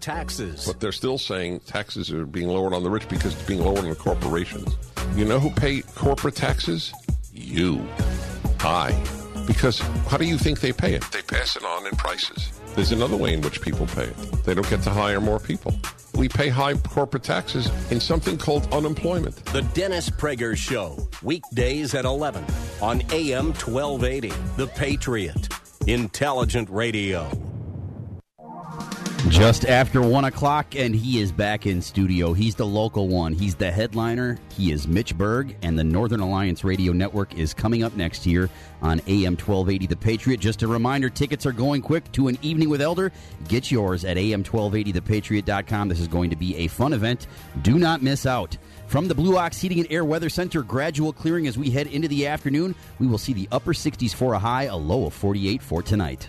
Taxes. But they're still saying taxes are being lowered on the rich because it's being lowered on the corporations. You know who pay corporate taxes? You. I. Because how do you think they pay it? They pass it on in prices. There's another way in which people pay it. They don't get to hire more people. We pay high corporate taxes in something called unemployment. The Dennis Prager Show, weekdays at 11 on AM 1280. The Patriot. Intelligent Radio. Just after one o'clock, and he is back in studio. He's the local one. He's the headliner. He is Mitch Berg, and the Northern Alliance Radio Network is coming up next year on AM 1280 The Patriot. Just a reminder tickets are going quick to an evening with Elder. Get yours at AM1280ThePatriot.com. This is going to be a fun event. Do not miss out. From the Blue Ox Heating and Air Weather Center, gradual clearing as we head into the afternoon. We will see the upper 60s for a high, a low of 48 for tonight.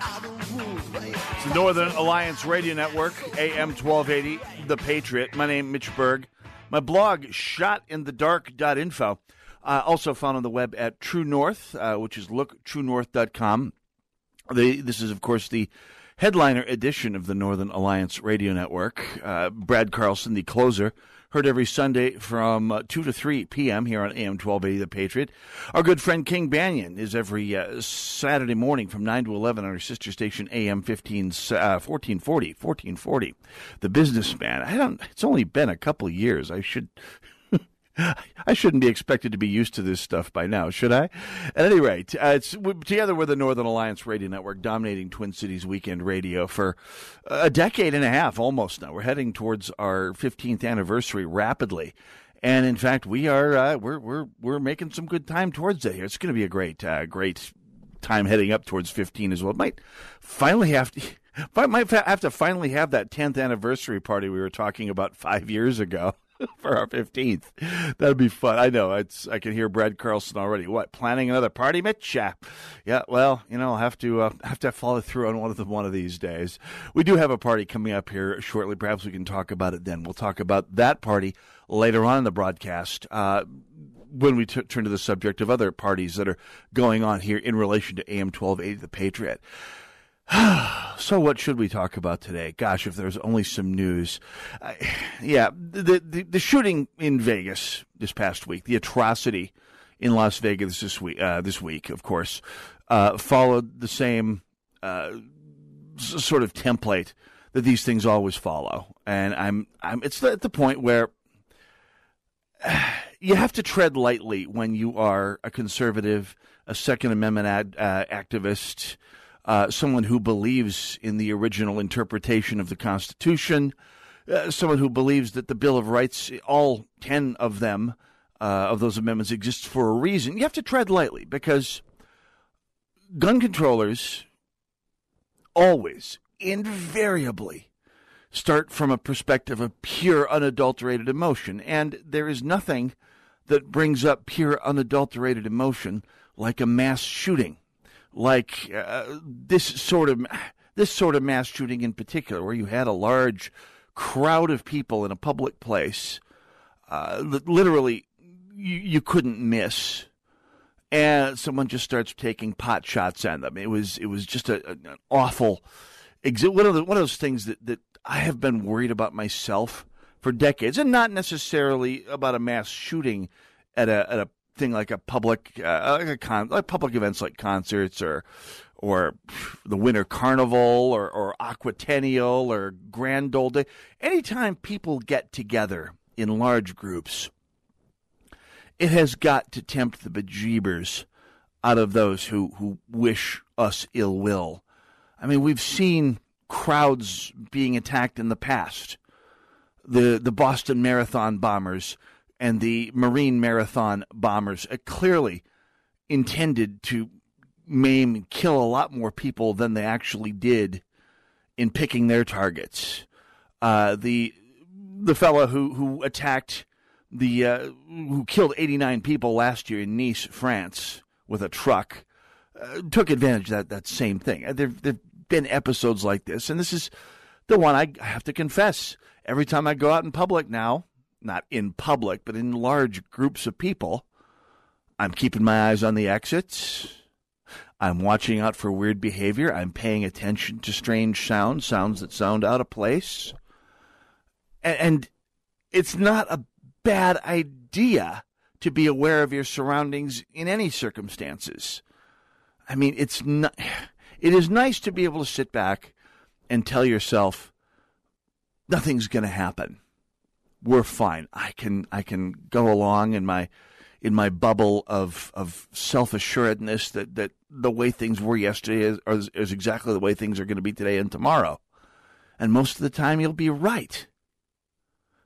It's the Northern Alliance Radio Network, AM 1280, The Patriot. My name is Mitch Berg. My blog, shotinthedark.info. Uh, also found on the web at True North, uh, which is looktruenorth.com. The, this is, of course, the headliner edition of the Northern Alliance Radio Network. Uh, Brad Carlson, the closer, heard every Sunday from uh, 2 to 3 p.m. here on AM 1280 The Patriot. Our good friend King Banaian is every uh, Saturday morning from 9 to 11 on our sister station AM 15, uh, 1440, 1440. The Businessman. I don't, it's only been a couple years. I should. I shouldn't be expected to be used to this stuff by now, should I? At any rate, uh, it's together with the Northern Alliance Radio Network, dominating Twin Cities weekend radio for a decade and a half, almost now. We're heading towards our 15th anniversary rapidly, and in fact, we are uh, we're we're we're making some good time towards it here. It's going to be a great uh, great time heading up towards 15 as well. Might finally have to. Might have to finally have that 10th anniversary party we were talking about five years ago. for our 15th. That'd be fun. I know. It's I can hear Brad Carlson already. What, planning another party, Mitch? Yeah. Yeah, well, you know, I'll have to uh, have to follow through on one of them one of these days. We do have a party coming up here shortly. Perhaps we can talk about it then. We'll talk about that party later on in the broadcast. Uh, when we t- turn to the subject of other parties that are going on here in relation to AM 1280 The Patriot. so what should we talk about today? Gosh, if there's only some news. Uh, yeah, the, the, the shooting in Vegas this past week, the atrocity in Las Vegas this week, uh, this week, of course, uh, followed the same uh, sort of template that these things always follow, and I'm, I'm, it's at the point where you have to tread lightly when you are a conservative, a Second Amendment ad, uh, activist uh, someone who believes in the original interpretation of the Constitution, uh, someone who believes that the Bill of Rights, all 10 of them, uh, of those amendments, exist for a reason. You have to tread lightly because gun controllers always, invariably, start from a perspective of pure, unadulterated emotion. And there is nothing that brings up pure, unadulterated emotion like a mass shooting like uh, this sort of this sort of mass shooting in particular, where you had a large crowd of people in a public place, uh, literally you, you couldn't miss, and someone just starts taking pot shots at them. It was it was just a, an awful one of the, one of those things that that I have been worried about myself for decades, and not necessarily about a mass shooting at a at a thing like a public uh, like a con like public events like concerts or or the Winter Carnival or, or Aquatennial or Grand Old Day. Anytime people get together in large groups, it has got to tempt the bejeebers out of those who, who wish us ill will. I mean, we've seen crowds being attacked in the past. The the Boston Marathon bombers and the Marine Marathon bombers uh, clearly intended to maim and kill a lot more people than they actually did in picking their targets. Uh, the the fellow who who attacked the uh, who killed 89 people last year in Nice, France, with a truck, uh, took advantage of that that same thing. There there've been episodes like this, and this is the one I have to confess. Every time I go out in public now, not in public, but in large groups of people, I'm keeping my eyes on the exits. I'm watching out for weird behavior. I'm paying attention to strange sounds, sounds that sound out of place. And, it's not a bad idea to be aware of your surroundings in any circumstances. I mean, it's not, it is nice to be able to sit back and tell yourself nothing's going to happen. We're fine. I can I can go along in my in my bubble of of self assuredness that that the way things were yesterday is, is, is exactly the way things are going to be today and tomorrow. And most of the time, you'll be right.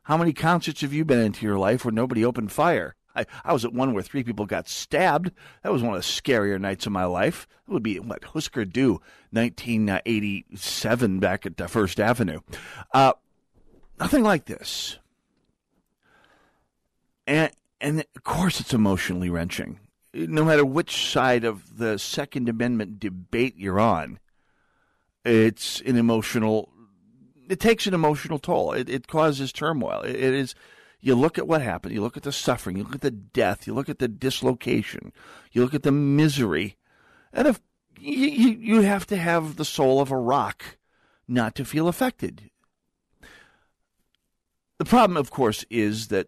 How many concerts have you been into your life where nobody opened fire? I, I was at one where three people got stabbed. That was one of the scarier nights of my life. It would be, what, Husker Du, 1987 back at First Avenue. Uh, nothing like this. And and of course it's emotionally wrenching. No matter which side of the Second Amendment debate you're on, it's an emotional. It takes an emotional toll. It, it causes turmoil. It, it is. You look at what happened. You look at the suffering. You look at the death. You look at the dislocation. You look at the misery, and if you, you have to have the soul of a rock not to feel affected. The problem, of course, is that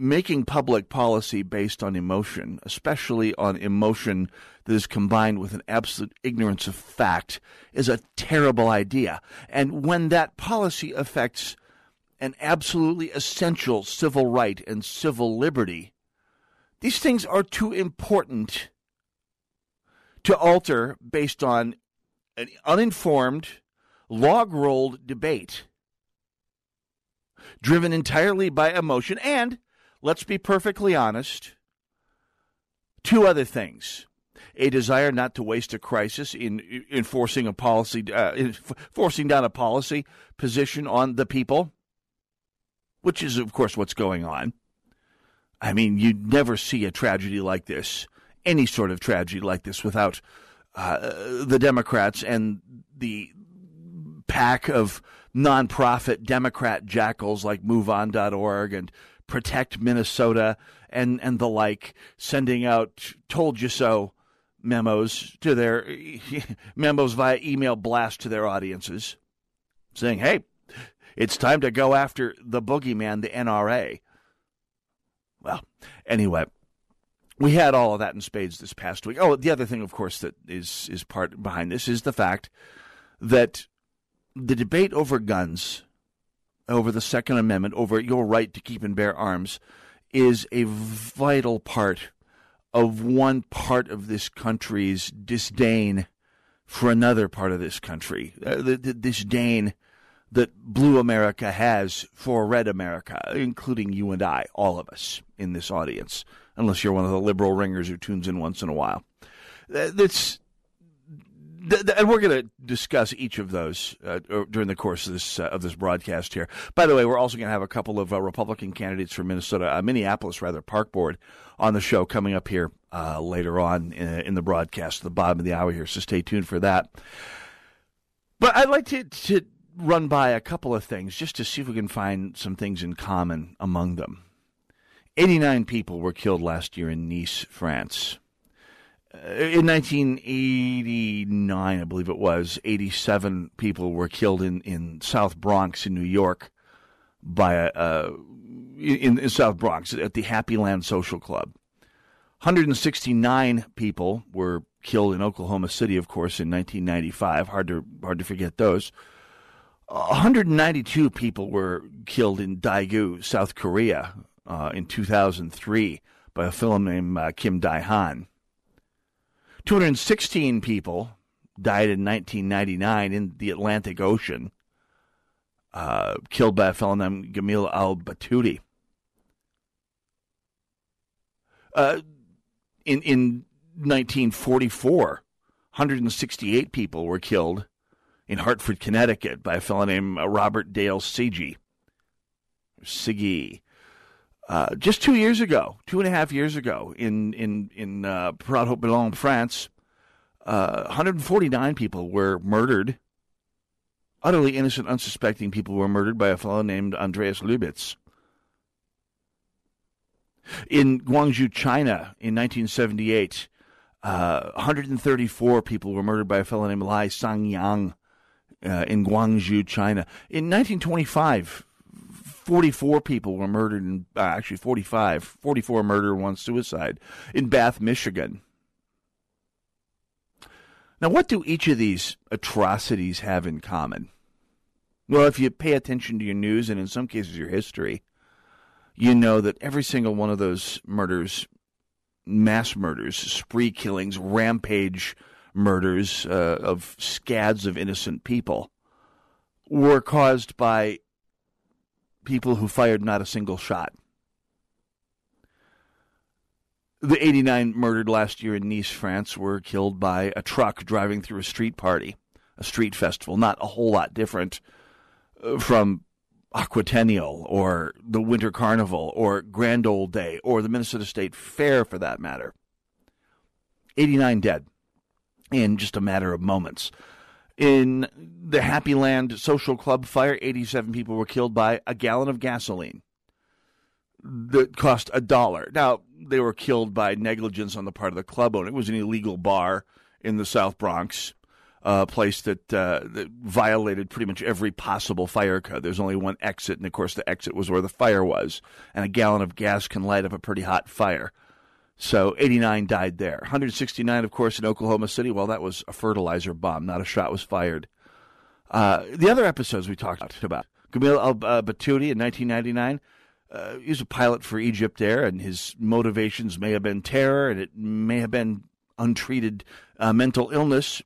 making public policy based on emotion, especially on emotion that is combined with an absolute ignorance of fact, is a terrible idea. And when that policy affects an absolutely essential civil right and civil liberty, these things are too important to alter based on an uninformed, log rolled debate driven entirely by emotion and let's be perfectly honest, two other things. A desire not to waste a crisis in enforcing a policy, uh, forcing down a policy position on the people, which is, of course, what's going on. I mean, you'd never see a tragedy like this, any sort of tragedy like this, without uh, the Democrats and the pack of nonprofit Democrat jackals like MoveOn.org and protect Minnesota and and the like, sending out "told you so" memos to their memos via email blast to their audiences, saying, "Hey, it's time to go after the boogeyman, the NRA." Well, anyway, we had all of that in spades this past week. Oh, the other thing, of course, that is is part behind this is the fact that the debate over guns over the Second Amendment, over your right to keep and bear arms, is a vital part of one part of this country's disdain for another part of this country. Uh, the, the disdain that blue America has for red America, including you and I, all of us in this audience, unless you're one of the liberal ringers who tunes in once in a while. Uh, that's th- th- and we're going to discuss each of those uh, during the course of this uh, of this broadcast here. By the way, we're also going to have a couple of uh, Republican candidates from Minnesota, uh, Minneapolis rather, Park Board, on the show coming up here uh, later on in, in, the broadcast, the bottom of the hour here. So stay tuned for that. But I'd like to to run by a couple of things just to see if we can find some things in common among them. 89 people were killed last year in Nice, France. Uh, in 1989, I believe it was, 87 people were killed in, in South Bronx in New York by a, uh, in, in South Bronx at the Happy Land Social Club. 169 people were killed in Oklahoma City, of course, in 1995. Hard to hard to forget those. 192 people were killed in Daegu, South Korea, uh, in 2003 by a fellow named uh, Kim Dae Han. 216 people died in 1999 in the Atlantic Ocean, uh, killed by a fellow named Gamil al Batouti. Uh, in in 1944, 168 people were killed in Hartford, Connecticut, by a fellow named Robert Dale Segee. Segee. Uh, just two years ago, two and a half years ago, in in in uh, Prat France, uh, 149 people were murdered. Utterly innocent, unsuspecting people were murdered by a fellow named Andreas Lubitz. In Guangzhou, China, in 1978, uh, 134 people were murdered by a fellow named Lai Sangyang uh, in Guangzhou, China. In 1925, 44 people were murdered, in, uh, actually 45, 44 murder, one suicide in Bath, Michigan. Now, what do each of these atrocities have in common? Well, if you pay attention to your news and in some cases your history, you know that every single one of those murders, mass murders, spree killings, rampage murders uh, of scads of innocent people, were caused by people who fired not a single shot. The 89 murdered last year in Nice, France, were killed by a truck driving through a street party, a street festival. Not a whole lot different uh, from Aquatennial or the Winter Carnival or Grand Old Day or the Minnesota State Fair for that matter. 89 dead in just a matter of moments. In the Happy Land Social Club fire, 87 people were killed by a gallon of gasoline that cost a dollar. Now, they were killed by negligence on the part of the club owner. It was an illegal bar in the South Bronx a place that, uh, that violated pretty much every possible fire code. There's only one exit, and of course, the exit was where the fire was. And a gallon of gas can light up a pretty hot fire. So 89 died there. 169, of course, in Oklahoma City. Well, that was a fertilizer bomb. Not a shot was fired. Uh, the other episodes we talked about. Gamil al Batouti in 1999. Uh, he was a pilot for Egypt Air, and his motivations may have been terror, and it may have been untreated uh, mental illness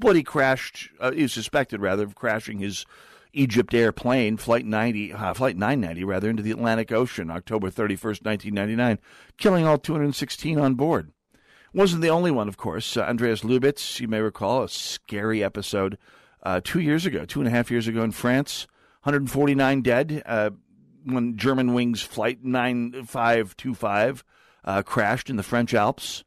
but he crashed. Uh, he was suspected rather of crashing his Egypt Air plane, flight 90, uh, flight 990 rather, into the Atlantic Ocean, October 31st, 1999, killing all 216 on board. Wasn't the only one, of course. Uh, Andreas Lubitz, you may recall, a scary episode uh, two years ago, two and a half years ago in France. 149 dead uh, when Germanwings Flight 9525 uh, crashed in the French Alps.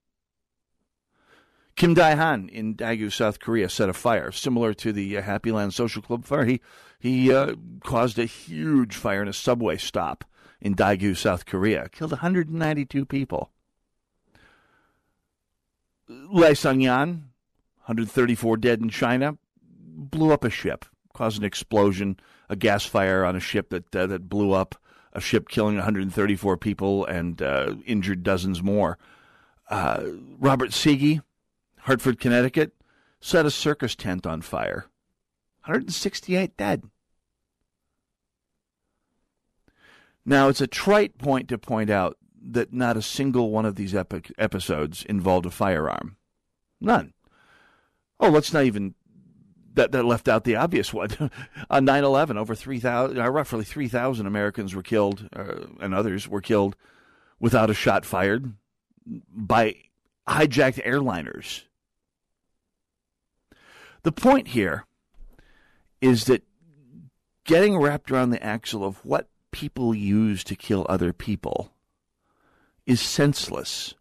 Kim Dae Han in Daegu, South Korea, set a fire similar to the uh, Happy Land Social Club fire. He he uh, caused a huge fire in a subway stop in Daegu, South Korea, killed 192 people. Lai Sangyan, 134 dead in China, blew up a ship, caused an explosion, a gas fire on a ship that uh, that blew up, a ship killing 134 people and uh, injured dozens more. Uh, Robert Segee Hartford, Connecticut, set a circus tent on fire. 168 dead. Now, it's a trite point to point out that not a single one of these epic episodes involved a firearm. None. Oh, let's not even that that left out the obvious one. On 9/11, over 3,000, uh, roughly 3,000 Americans were killed, uh, and others were killed without a shot fired by hijacked airliners. The point here is that getting wrapped around the axle of what people use to kill other people is senseless.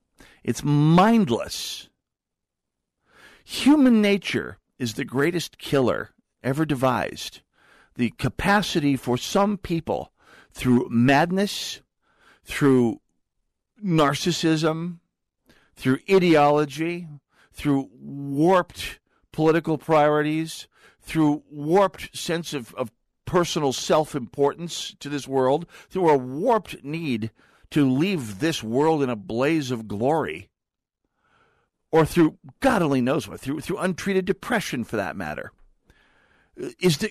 It's mindless. Human nature is the greatest killer ever devised. The capacity for some people through madness, through narcissism, through ideology, through warped political priorities, through warped sense of, of personal self importance to this world, through a warped need to leave this world in a blaze of glory, or through God only knows what, through through untreated depression for that matter. Is the,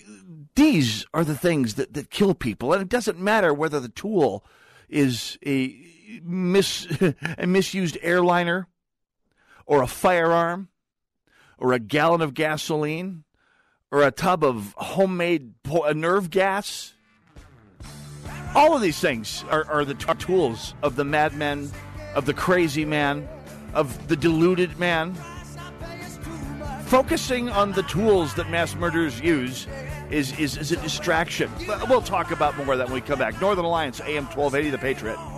these are the things that, that kill people, and it doesn't matter whether the tool is a mis a misused airliner, or a firearm, or a gallon of gasoline, or a tub of homemade nerve gas. All of these things are, are the t- tools of the madman, of the crazy man, of the deluded man. Focusing on the tools that mass murderers use is, is, is a distraction. We'll talk about more of that when we come back. Northern Alliance, AM 1280, The Patriot.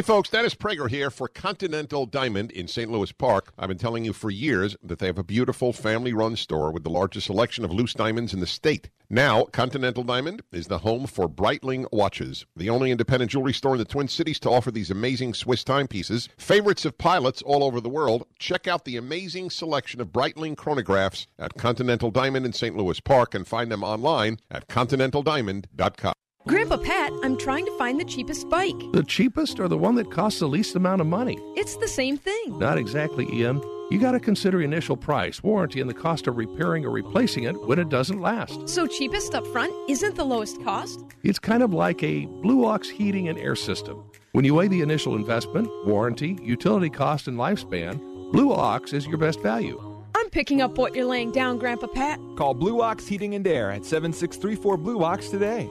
Hey, folks, Dennis Prager here for Continental Diamond in St. Louis Park. I've been telling you for years that they have a beautiful family run store with the largest selection of loose diamonds in the state. Now, Continental Diamond is the home for Breitling watches, the only independent jewelry store in the Twin Cities to offer these amazing Swiss timepieces. Favorites of pilots all over the world. Check out the amazing selection of Breitling chronographs at Continental Diamond in St. Louis Park and find them online at continentaldiamond.com. Grandpa Pat, I'm trying to find the cheapest bike. The cheapest or the one that costs the least amount of money? It's the same thing. Not exactly, Ian. You got to consider initial price, warranty, and the cost of repairing or replacing it when it doesn't last. So, cheapest up front isn't the lowest cost? It's kind of like a Blue Ox heating and air system. When you weigh the initial investment, warranty, utility cost, and lifespan, Blue Ox is your best value. I'm picking up what you're laying down, Grandpa Pat. Call Blue Ox Heating and Air at 7634 Blue Ox today.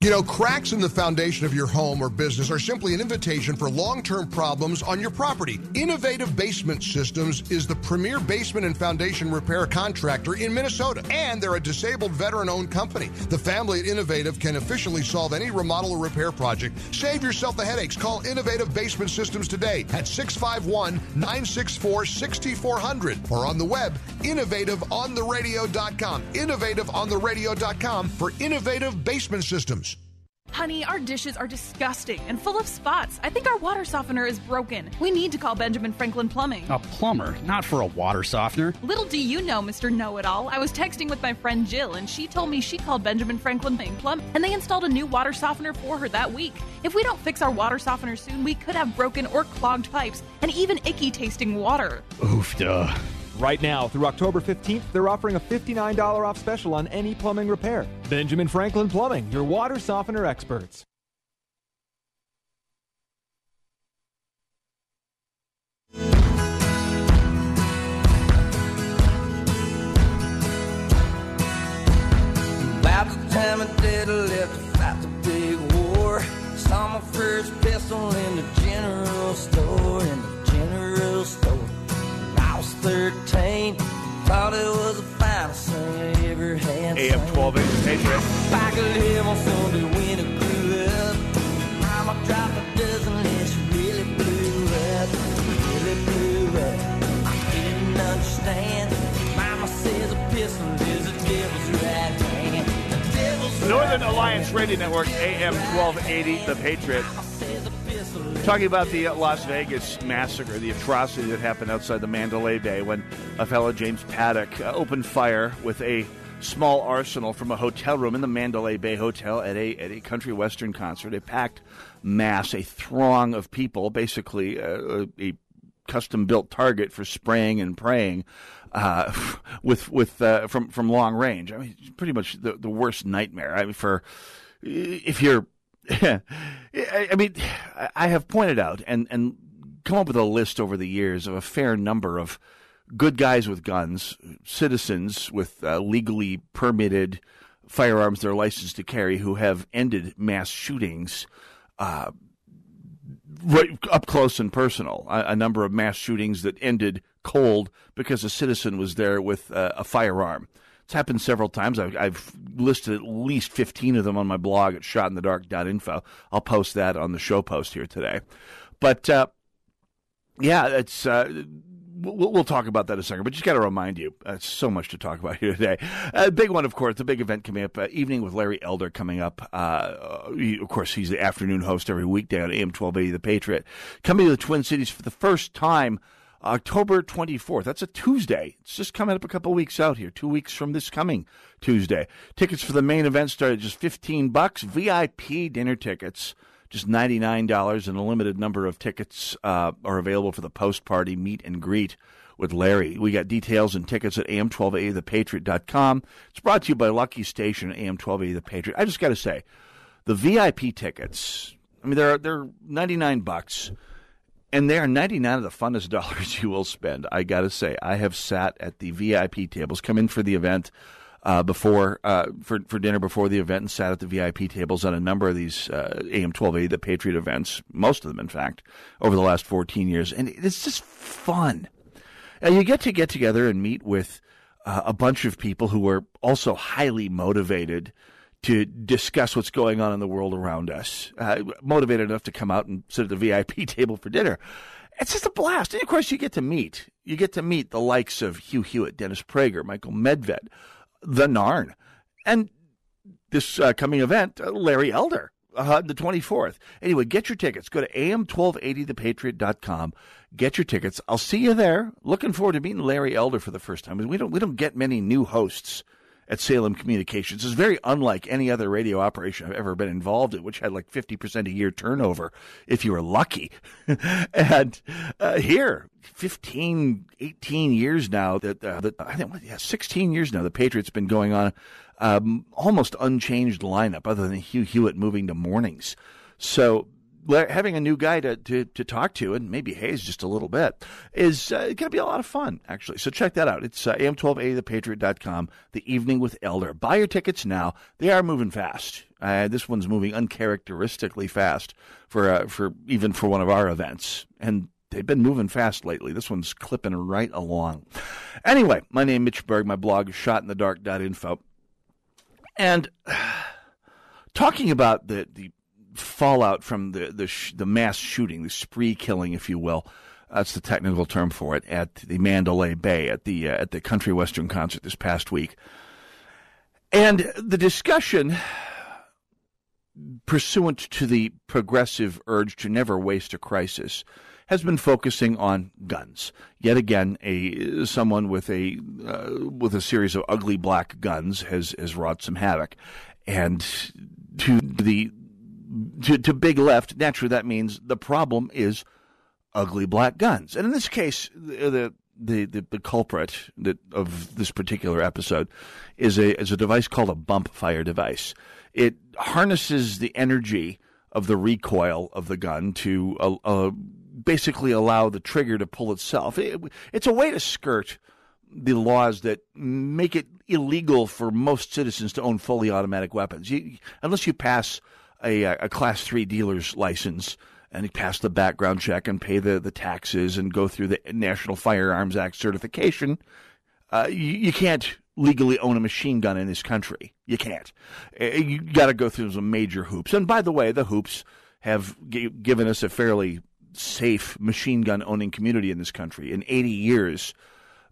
You know, cracks in the foundation of your home or business are simply an invitation for long term problems on your property. Innovative Basement Systems is the premier basement and foundation repair contractor in Minnesota, and they're a disabled veteran owned company. The family at Innovative can efficiently solve any remodel or repair project. Save yourself the headaches. Call Innovative Basement Systems today at 651 964 6400 or on the web, innovativeontheradio.com. Innovativeontheradio.com for Innovative Basement Systems. Honey, our dishes are disgusting and full of spots. I think our water softener is broken. We need to call Benjamin Franklin Plumbing. A plumber, not for a water softener. Little do you know, Mr. Know It All. I was texting with my friend Jill, and she told me she called Benjamin Franklin Plumbing, and they installed a new water softener for her that week. If we don't fix our water softener soon, we could have broken or clogged pipes and even icky tasting water. Oof, duh. Right now, through October 15th, they're offering a $59 off special on any plumbing repair. Benjamin Franklin Plumbing, your water softener experts. About the time of dad left to fight the big war. Saw my first pistol in the general store, 13, thought it was the finest thing I ever had. AM 1280 Patriot. I could live on Sunday when up. Mama dropped a dozen really blew up, really blew up. I didn't understand. Mama says a pistol is a devil's right hand. The devil's Northern right Alliance hand. Radio Network, AM 1280, The Patriot. Talking about the uh, Las Vegas massacre, the atrocity that happened outside the Mandalay Bay when a fellow James Paddock uh, opened fire with a small arsenal from a hotel room in the Mandalay Bay Hotel at a at a country western concert. A packed mass, a throng of people, basically uh, a custom built target for spraying and praying uh, with with uh, from from long range. I mean, pretty much the the worst nightmare. I mean, for if you're, I mean, I have pointed out and and come up with a list over the years of a fair number of good guys with guns, citizens with uh, legally permitted firearms they're licensed to carry who have ended mass shootings. Uh, right up close and personal. A, a, number of mass shootings that ended cold because a citizen was there with uh, a firearm. It's happened several times. I've, I've, listed at least 15 of them on my blog at shotinthedark.info. I'll post that on the show post here today. But uh, yeah, it's uh, we'll, talk about that in a second, but just got to remind you, uh, so much to talk about here today. A uh, big one, of course, the big event coming up, uh, Evening with Larry Elder coming up. Uh, he, of course, he's the afternoon host every weekday on AM 1280 The Patriot. Coming to the Twin Cities for the first time October 24th. That's a Tuesday. It's just coming up a couple weeks out here, two weeks from this coming Tuesday. Tickets for the main event start at just 15 bucks. VIP dinner tickets, just $99, and a limited number of tickets uh, are available for the post party meet and greet with Larry. We got details and tickets at am1280thepatriot.com. It's brought to you by Lucky Station AM1280 The Patriot. I just got to say, the VIP tickets, I mean, they're, they're 99 bucks and they are 99 of the funnest dollars you will spend. I got to say, I have sat at the VIP tables, come in for the event uh, before uh, for for dinner before the event, and sat at the VIP tables on a number of these uh, AM 1280, the Patriot events, most of them, in fact, over the last 14 years, and it's just fun. And you get to get together and meet with uh, a bunch of people who are also highly motivated to discuss what's going on in the world around us, uh, motivated enough to come out and sit at the VIP table for dinner. It's just a blast. And of course, you get to meet. You get to meet the likes of Hugh Hewitt, Dennis Prager, Michael Medved, the Narn, and this uh, coming event, uh, Larry Elder, uh, the 24th. Anyway, get your tickets. Go to am1280thepatriot.com. Get your tickets. I'll see you there. Looking forward to meeting Larry Elder for the first time. We don't we don't get many new hosts at Salem Communications. is very unlike any other radio operation I've ever been involved in, which had like 50% a year turnover if you were lucky. and uh, here, 15, 18 years now that, uh, that I think, yeah, 16 years now, the Patriots been going on um, almost unchanged lineup other than Hugh Hewitt moving to mornings. So having a new guy to, to, to talk to and maybe haze just a little bit is uh, going to be a lot of fun, actually. So check that out. It's uh, am1280thepatriot.com, The Evening with Elder. Buy your tickets now. They are moving fast. Uh, this one's moving uncharacteristically fast for uh, for even for one of our events. And they've been moving fast lately. This one's clipping right along. Anyway, my name is Mitch Berg. My blog is shotinthedark.info. And talking about the, the fallout from the the, sh- the mass shooting, the spree killing, if you will. That's the technical term for it at the Mandalay Bay at the uh, at the Country Western concert this past week, and the discussion pursuant to the progressive urge to never waste a crisis has been focusing on guns. Yet again, a someone with a uh, with a series of ugly black guns has has wrought some havoc, and to the to, to big left, naturally that means the problem is ugly black guns. And in this case, the the, the, the culprit that, of this particular episode is a is a device called a bump fire device. It harnesses the energy of the recoil of the gun to uh, uh, basically allow the trigger to pull itself. It, it's a way to skirt the laws that make it illegal for most citizens to own fully automatic weapons. You, unless you pass a, a class three dealer's license and pass the background check and pay the, the taxes and go through the National Firearms Act certification, uh, you, you, can't legally own a machine gun in this country. You can't. Uh, you got to go through some major hoops. And by the way, the hoops have g- given us a fairly safe machine gun owning community in this country. In 80 years,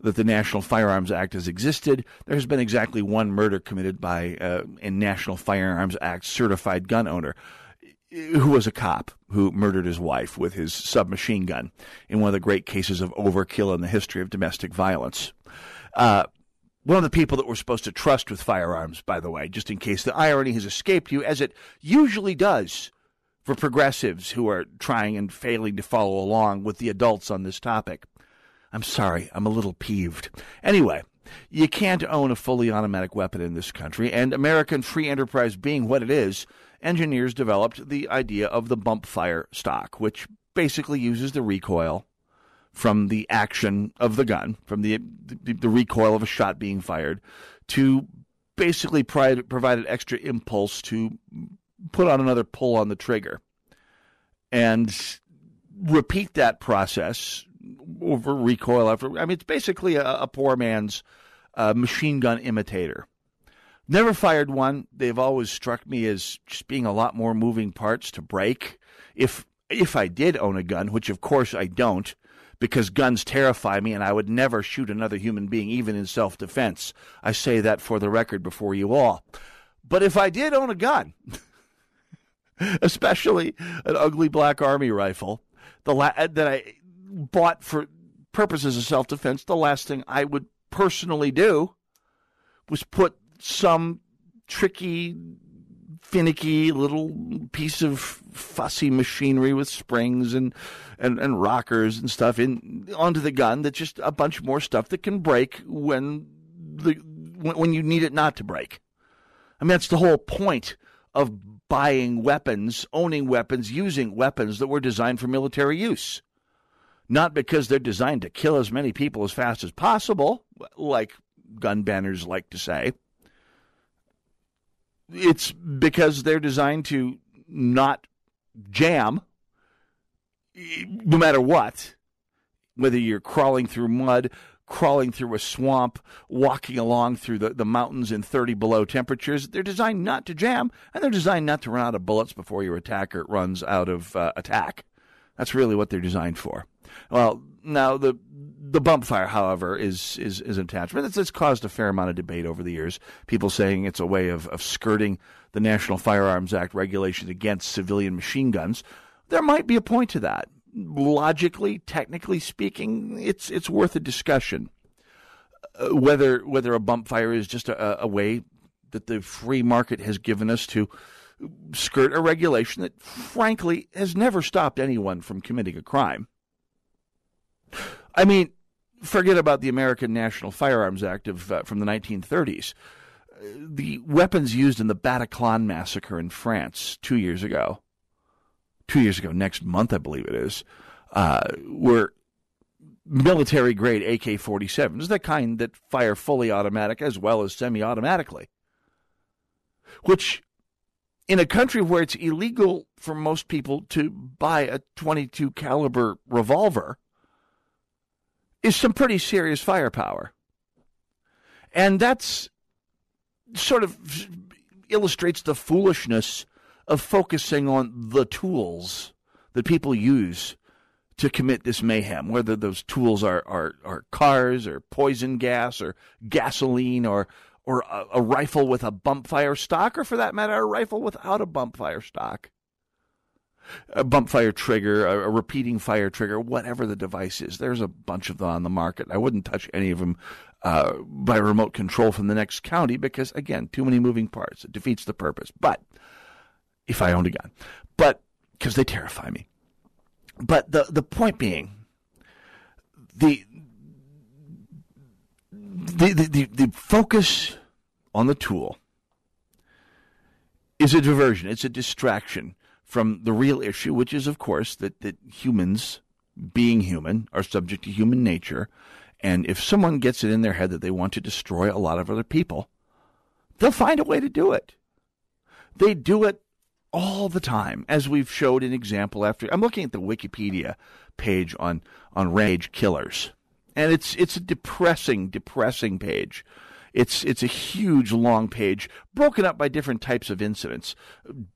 that the National Firearms Act has existed. There has been exactly one murder committed by uh, a National Firearms Act certified gun owner who was a cop who murdered his wife with his submachine gun in one of the great cases of overkill in the history of domestic violence. Uh, one of the people that we're supposed to trust with firearms, by the way, just in case the irony has escaped you, as it usually does for progressives who are trying and failing to follow along with the adults on this topic. I'm sorry, I'm a little peeved. Anyway, you can't own a fully automatic weapon in this country, and American free enterprise being what it is, engineers developed the idea of the bump fire stock, which basically uses the recoil from the action of the gun, from the, the, the recoil of a shot being fired, to basically provide an extra impulse to put on another pull on the trigger. And repeat that process over recoil after. I mean, it's basically a, a poor man's uh, machine gun imitator. Never fired one. They've always struck me as just being a lot more moving parts to break. If if I did own a gun, which of course I don't, because guns terrify me and I would never shoot another human being, even in self defense. I say that for the record before you all. But if I did own a gun, especially an ugly black army rifle, the la- that I bought for purposes of self defense, the last thing I would personally do was put some tricky, finicky little piece of fussy machinery with springs and, and, and rockers and stuff in onto the gun that's just a bunch more stuff that can break when the when, when you need it not to break. I mean that's the whole point of buying weapons, owning weapons, using weapons that were designed for military use. Not because they're designed to kill as many people as fast as possible, like gun banners like to say. It's because they're designed to not jam no matter what, whether you're crawling through mud, crawling through a swamp, walking along through the, the mountains in 30 below temperatures. They're designed not to jam, and they're designed not to run out of bullets before your attacker runs out of uh, attack. That's really what they're designed for. Well, now the the bump fire, however, is is is an attachment. It's, it's caused a fair amount of debate over the years. People saying it's a way of, of skirting the National Firearms Act regulations against civilian machine guns. There might be a point to that. Logically, technically speaking, it's it's worth a discussion. Uh, whether whether a bump fire is just a, a way that the free market has given us to skirt a regulation that, frankly, has never stopped anyone from committing a crime. I mean, forget about the American National Firearms Act of uh, from the 1930s. The weapons used in the Bataclan massacre in France two years ago, two years ago, next month, I believe it is, uh, were military grade AK 47s, the kind that fire fully automatic as well as semi automatically. Which, in a country where it's illegal for most people to buy a 22 caliber revolver, is some pretty serious firepower. And that's sort of illustrates the foolishness of focusing on the tools that people use to commit this mayhem, whether those tools are, are, are cars or poison gas or gasoline or or a, a rifle with a bump fire stock, or for that matter, a rifle without a bump fire stock a bump fire trigger, a, a, repeating fire trigger, whatever the device is. There's a bunch of them on the market. I wouldn't touch any of them uh, by remote control from the next county because, again, too many moving parts. It defeats the purpose. But if I owned a gun, but because they terrify me. But the the point being, the the, the, the, the focus on the tool is a diversion. It's a distraction from the real issue, which is, of course, that, that humans, being human, are subject to human nature. And if someone gets it in their head that they want to destroy a lot of other people, they'll find a way to do it. They do it all the time, as we've showed in example after. I'm looking at the Wikipedia page on on rage killers, and it's it's a depressing, depressing page it's it's a huge long page broken up by different types of incidents,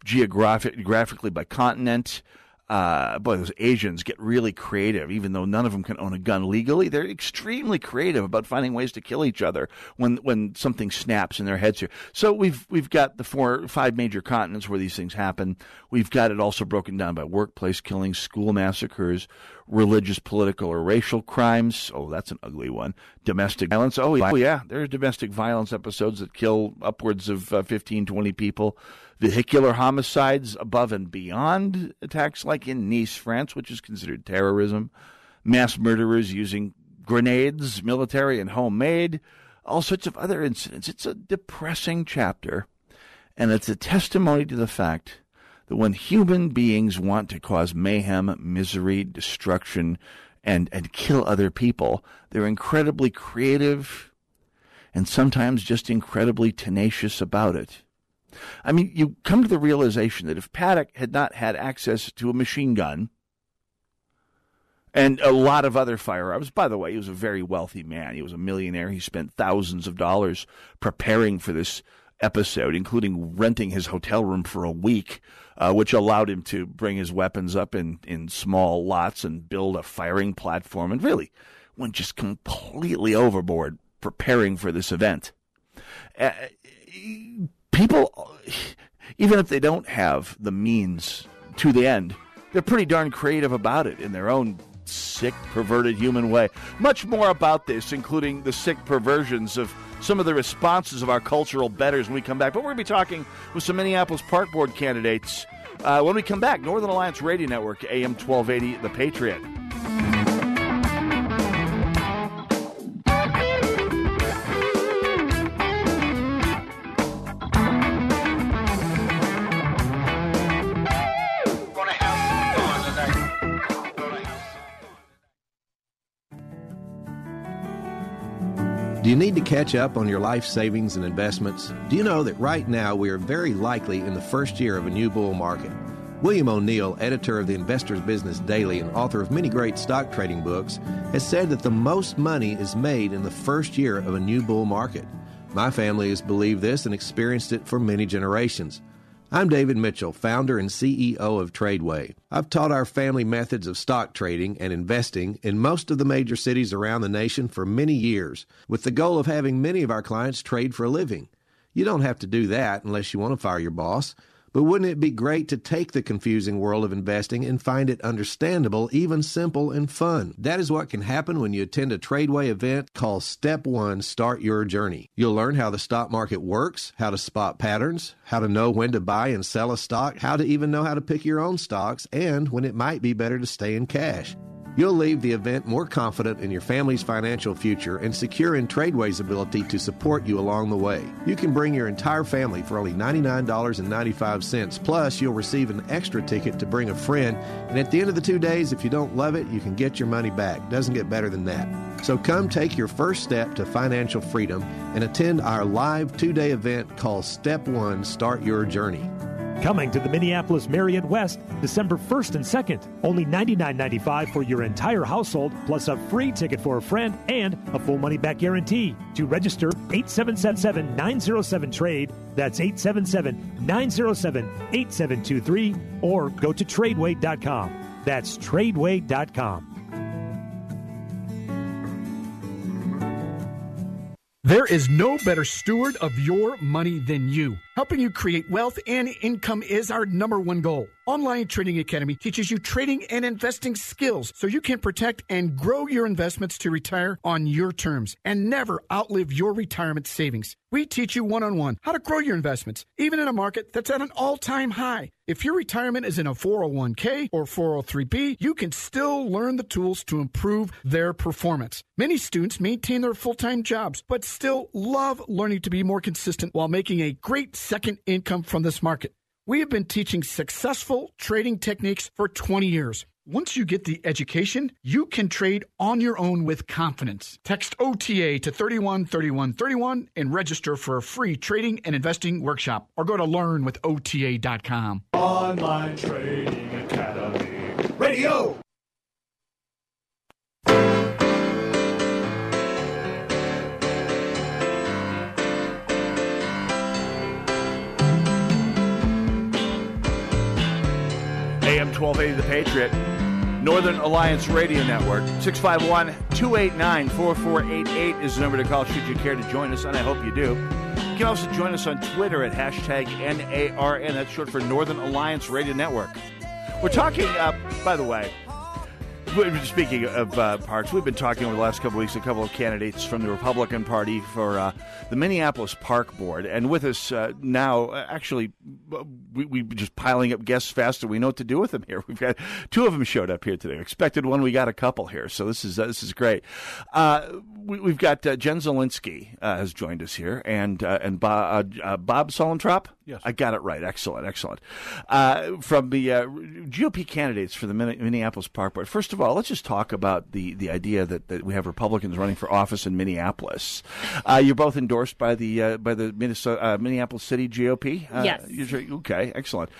geographic graphically by continent. Uh, boy, those Asians get really creative. Even though none of them can own a gun legally, they're extremely creative about finding ways to kill each other when when something snaps in their heads here. So we've we've got the four five major continents where these things happen. We've got it also broken down by workplace killings, school massacres, religious, political, or racial crimes. Oh, that's an ugly one. Domestic violence. Oh, yeah, There are domestic violence episodes that kill upwards of uh, 15, 20 people. Vehicular homicides above and beyond attacks like in Nice, France, which is considered terrorism. Mass murderers using grenades, military and homemade. All sorts of other incidents. It's a depressing chapter, and it's a testimony to the fact that when human beings want to cause mayhem, misery, destruction, and, and kill other people, they're incredibly creative and sometimes just incredibly tenacious about it. I mean, you come to the realization that if Paddock had not had access to a machine gun and a lot of other firearms, by the way, he was a very wealthy man. He was a millionaire. He spent thousands of dollars preparing for this episode, including renting his hotel room for a week, uh, which allowed him to bring his weapons up in, in small lots and build a firing platform, and really went just completely overboard preparing for this event. Uh, people, even if they don't have the means to the end, they're pretty darn creative about it in their own sick, perverted human way. Much more about this, including the sick perversions of some of the responses of our cultural betters when we come back. But we're going to be talking with some Minneapolis Park Board candidates uh, when we come back. Northern Alliance Radio Network, AM 1280, The Patriot. Do you need to catch up on your life savings and investments? Do you know that right now we are very likely in the first year of a new bull market? William O'Neill, editor of the Investor's Business Daily and author of many great stock trading books, has said that the most money is made in the first year of a new bull market. My family has believed this and experienced it for many generations. I'm David Mitchell, founder and CEO of Tradeway. I've taught our family methods of stock trading and investing in most of the major cities around the nation for many years, with the goal of having many of our clients trade for a living. You don't have to do that unless you want to fire your boss. But wouldn't it be great to take the confusing world of investing and find it understandable, even simple and fun? That is what can happen when you attend a Tradeway event called Step 1 Start Your Journey. You'll learn how the stock market works, how to spot patterns, how to know when to buy and sell a stock, how to even know how to pick your own stocks, and when it might be better to stay in cash. You'll leave the event more confident in your family's financial future and secure in Tradeway's ability to support you along the way. You can bring your entire family for only $99.95, plus, you'll receive an extra ticket to bring a friend. And at the end of the two days, if you don't love it, you can get your money back. Doesn't get better than that. So come take your first step to financial freedom and attend our live two day event called Step One Start Your Journey. Coming to the Minneapolis Marriott West December 1st and 2nd. Only $99.95 for your entire household, plus a free ticket for a friend and a full money back guarantee. To register, 8777 907 trade. That's 877 907 8723 or go to tradeway.com. That's tradeway.com. There is no better steward of your money than you. Helping you create wealth and income is our number one goal. Online Trading Academy teaches you trading and investing skills so you can protect and grow your investments to retire on your terms and never outlive your retirement savings. We teach you one on one how to grow your investments, even in a market that's at an all time high. If your retirement is in a 401k or 403b, you can still learn the tools to improve their performance. Many students maintain their full time jobs, but still love learning to be more consistent while making a great second income from this market. We have been teaching successful trading techniques for 20 years. Once you get the education, you can trade on your own with confidence. Text OTA to 313131 and register for a free trading and investing workshop or go to learnwithota.com. Online Trading Academy. Radio. 1280 The Patriot, Northern Alliance Radio Network. 651 289 4488 is the number to call should you care to join us, and I hope you do. You can also join us on Twitter at hashtag NARN. That's short for Northern Alliance Radio Network. We're talking, uh, by the way, Speaking of uh, parks, we've been talking over the last couple weeks a couple of candidates from the Republican Party for uh, the Minneapolis Park Board, and with us uh, now, uh, actually, we, we've just piling up guests faster. We know what to do with them here. We've got two of them showed up here today. Expected one, we got a couple here, so this is uh, this is great. Uh, we, we've got uh, Jen Zielinski uh, has joined us here, and uh, and Bob, uh, uh, Bob Sullentrop. Yes. I got it right. Excellent, excellent. Uh, from the uh, GOP candidates for the Minneapolis Park Board. First of of all, let's just talk about the, the idea that, that we have Republicans running for office in Minneapolis. Uh, you're both endorsed by the uh, by the Minnesota, uh, Minneapolis City GOP. Uh, Yes. Okay, excellent.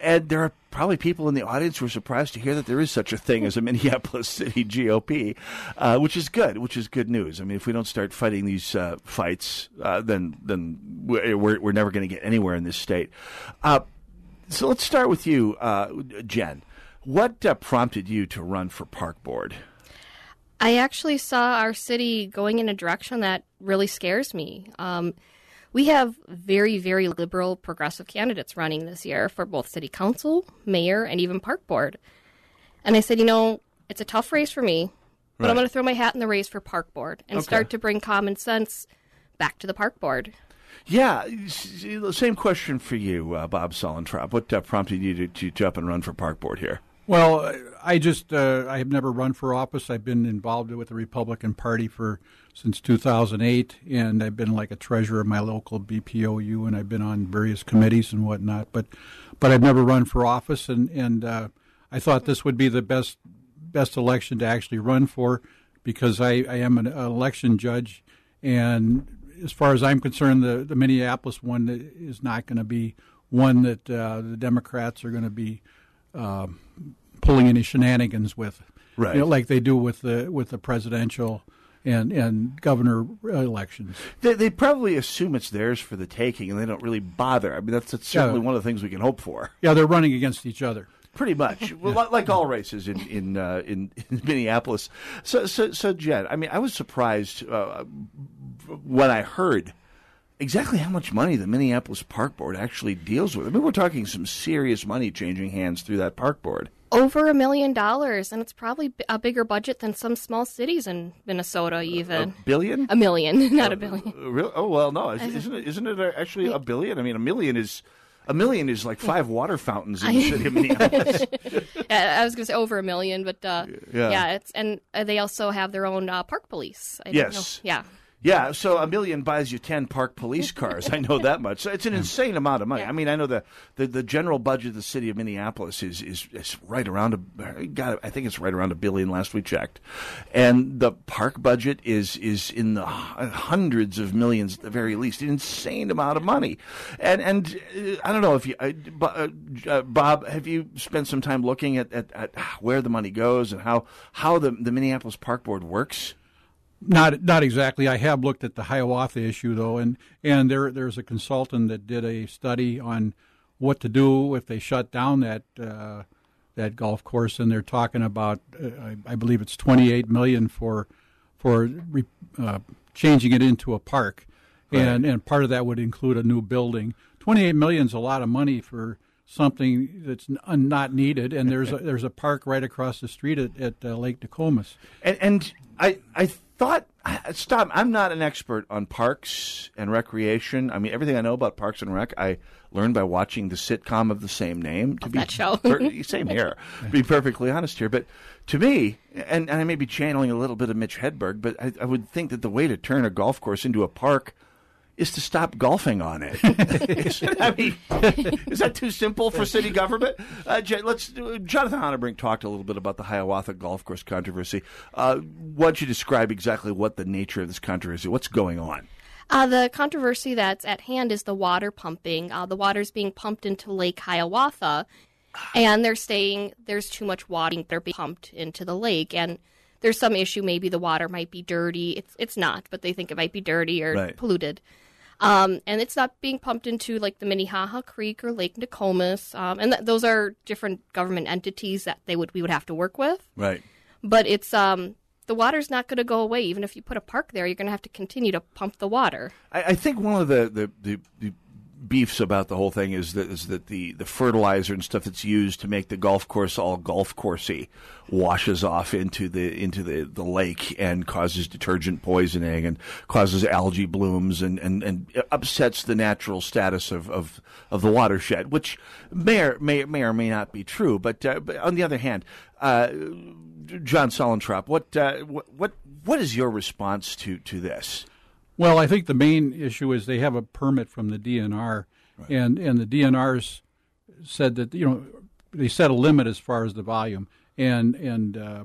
And there are probably people in the audience who are surprised to hear that there is such a thing as a Minneapolis City GOP, uh, which is good. Which is good news. I mean, if we don't start fighting these uh, fights, uh, then then we're we're, we're never going to get anywhere in this state. Uh, so let's start with you, uh, Jen. What uh, prompted you to run for park board? I actually saw our city going in a direction that really scares me. Um, we have very, very liberal, progressive candidates running this year for both city council, mayor, and even park board. And I said, you know, it's a tough race for me, but Right. I'm going to throw my hat in the race for park board and Okay. start to bring common sense back to the park board. Yeah, same question for you, uh, Bob Sullentrop. What uh, prompted you to, to jump and run for park board here? Well, I just uh, I have never run for office. I've been involved with the Republican Party for since 2008, and I've been like a treasurer of my local BPOU, and I've been on various committees and whatnot. But but I've never run for office, and and uh, I thought this would be the best best election to actually run for because I, I am an election judge, and as far as I'm concerned, the the Minneapolis one is not going to be one that uh, the Democrats are going to be. Um, pulling any shenanigans with, Right. You know, like they do with the with the presidential and and governor elections. They, they probably assume it's theirs for the taking, and they don't really bother. I mean, that's, that's certainly Yeah. one of the things we can hope for. Yeah, they're running against each other. Pretty much, well, li- like all races in in, uh, in in Minneapolis. So, so, so, Jen, I mean, I was surprised uh, when I heard exactly how much money the Minneapolis Park Board actually deals with. I mean, we're talking some serious money changing hands through that park board. Over a million dollars, and it's probably a bigger budget than some small cities in Minnesota, even. A billion? A million, not a billion. Uh, real? Oh well, no, is- isn't it? Isn't it actually a billion? I mean, a million is a million is like five water fountains in the city of Minneapolis. Yeah, I was going to say over a million, but uh, Yeah. yeah. it's and uh, they also have their own uh, park police. I Yes. know. yeah. Yeah, so a million buys you ten park police cars. I know that much. So it's an insane amount of money. I mean, I know the, the, the general budget of the city of Minneapolis is is, is right around a got I think it's right around a billion last we checked, and the park budget is is in the hundreds of millions at the very least. An insane amount of money, and and uh, I don't know if you uh, uh, uh, Bob have you spent some time looking at, at, at where the money goes and how how the the Minneapolis Park Board works. Not not exactly. I have looked at the Hiawatha issue though, and and there there's a consultant that did a study on what to do if they shut down that uh, that golf course, and they're talking about uh, I, I believe it's 28 million for for re, uh, changing it into a park, and and part of that would include a new building. 28 million is a lot of money for something that's n- not needed, and there's a, there's a park right across the street at, at uh, Lake Nokomis. And, and I, I thought, stop, I'm not an expert on parks and recreation. I mean, everything I know about Parks and Rec, I learned by watching the sitcom of the same name. To be that show. per- same here. Be perfectly honest here, but to me, and, and I may be channeling a little bit of Mitch Hedberg, but I, I would think that the way to turn a golf course into a park is to stop golfing on it. I mean, is that too simple for city government? Uh, Jen, let's. Jonathan Honnebrink talked a little bit about the Hiawatha golf course controversy. Uh, why don't you describe exactly what the nature of this controversy? What's going on? Uh, the controversy that's at hand is the water pumping. Uh, the water's being pumped into Lake Hiawatha, and they're saying there's too much water that are being pumped into the lake, and there's some issue. Maybe the water might be dirty. It's it's not, but they think it might be dirty or Right. polluted. Um, and it's not being pumped into like the Minnehaha Creek or Lake Nokomis, um, and th- those are different government entities that they would we would have to work with. Right. But it's um, the water's not going to go away. Even if you put a park there, you're going to have to continue to pump the water. I, I think one of the, the, the, the beefs about the whole thing is that is that the, the fertilizer and stuff that's used to make the golf course all golf coursey washes off into the into the, the lake and causes detergent poisoning and causes algae blooms and, and, and upsets the natural status of, of, of the watershed, which may or may, may or may not be true. But, uh, but on the other hand, uh, John Sullentrop, what, uh, what what what is your response to, to this? Well, I think the main issue is they have a permit from the DNR, and and the DNR's said that you know they set a limit as far as the volume, and and uh,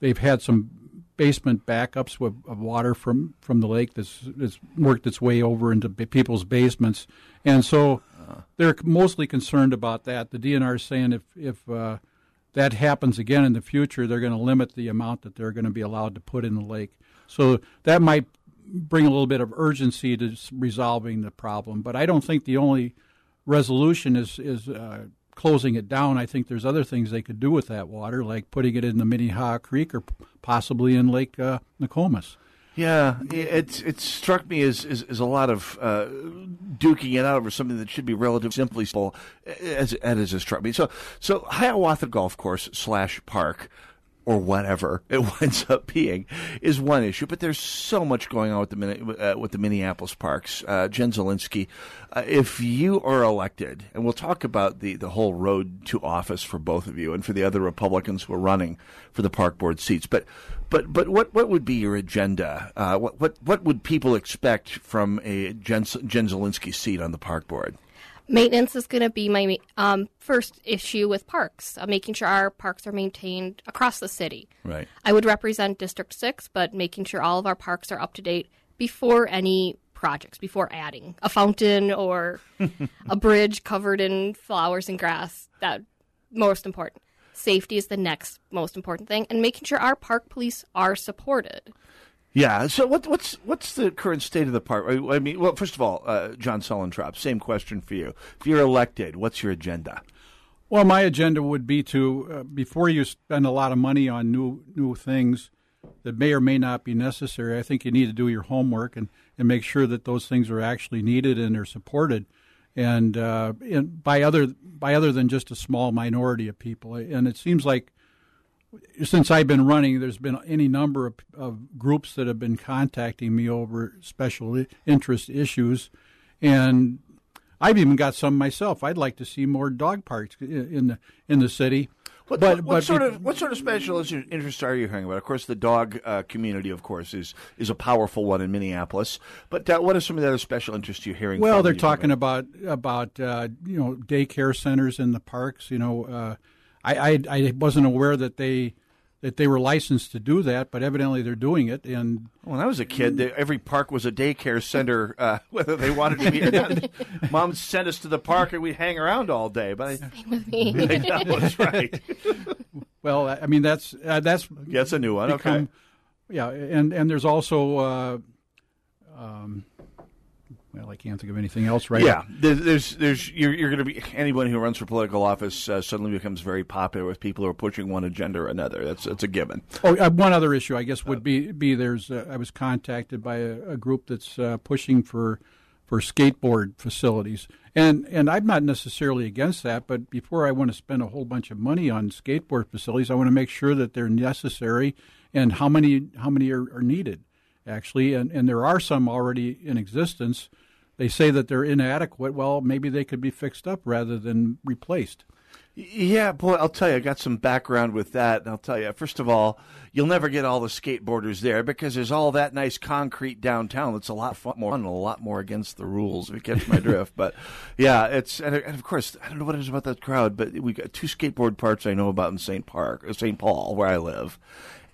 they've had some basement backups with, of water from, from the lake that's, that's worked its way over into people's basements, and so they're mostly concerned about that. The DNR is saying if if uh, that happens again in the future, they're going to limit the amount that they're going to be allowed to put in the lake. So that might bring a little bit of urgency to resolving the problem. But I don't think the only resolution is is uh, closing it down. I think there's other things they could do with that water, like putting it in the Minnehaha Creek or possibly in Lake uh. Yeah, it's it struck me as, as, as a lot of uh, duking it out over something that should be relatively simply simple, as as it struck me. So so Hiawatha Golf Course slash Park. Or whatever it winds up being is one issue, but there's so much going on with the uh, with the Minneapolis parks. Uh, Jen Zielinski, uh, if you are elected, and we'll talk about the, the whole road to office for both of you and for the other Republicans who are running for the park board seats, but but but what, what would be your agenda? Uh, what what what would people expect from a Jen, Jen Zielinski seat on the park board? Maintenance is going to be my um, first issue with parks, uh, making sure our parks are maintained across the city. Right. I would represent District 6, but making sure all of our parks are up to date before any projects, before adding a fountain or a bridge covered in flowers and grass. That most important. Safety is the next most important thing, and making sure our park police are supported. Yeah. So what, what's what's the current state of the park? I I mean, well, first of all, uh, John Sullentrop, same question for you. If you're elected, what's your agenda? Well, my agenda would be to uh, before you spend a lot of money on new new things that may or may not be necessary. I think you need to do your homework and, and make sure that those things are actually needed and are supported, and, uh, and by other by other than just a small minority of people. And it seems like since I've been running, there's been any number of, of groups that have been contacting me over special interest issues, and I've even got some myself. I'd like to see more dog parks in the in the city. What, but what, what but sort of what sort of special inter- interest are you hearing about? Of course, the dog uh, community, of course, is is a powerful one in Minneapolis. But uh, what are some of the other special interests you're hearing? Well, they're talking about about uh, you know daycare centers in the parks. You know, uh, I, I I wasn't aware that they that they were licensed to do that, but evidently they're doing it. And When I was a kid, they, every park was a daycare center, uh, whether they wanted to be or not. Mom sent us to the park and we'd hang around all day. But I, with me. that was right. well, I mean that's uh, that's Yeah, it's a new one. Okay. Yeah, and and there's also. Uh, um, well, I can't think of anything else right yeah, now. there- there's, there's, you're, you're going to be anyone who runs for political office uh, suddenly becomes very popular with people who are pushing one agenda or another. That's that's a given. Oh, uh, one other issue, I guess, would be be there's. Uh, I was contacted by a, a group that's uh, pushing for for skateboard facilities, and and I'm not necessarily against that, but before I want to spend a whole bunch of money on skateboard facilities, I want to make sure that they're necessary and how many how many are, are needed, actually, and and there are some already in existence. They say that they're inadequate. Well, maybe they could be fixed up rather than replaced. Yeah, boy, I'll tell you, I got some background with that. And I'll tell you, first of all, you'll never get all the skateboarders there because there's all that nice concrete downtown. That's a lot fun, more fun, and a lot more against the rules, if you catch my drift. But yeah, it's and, and of course, I don't know what it is about that crowd, but we got two skateboard parks I know about in St. Park, uh, St. Paul, where I live.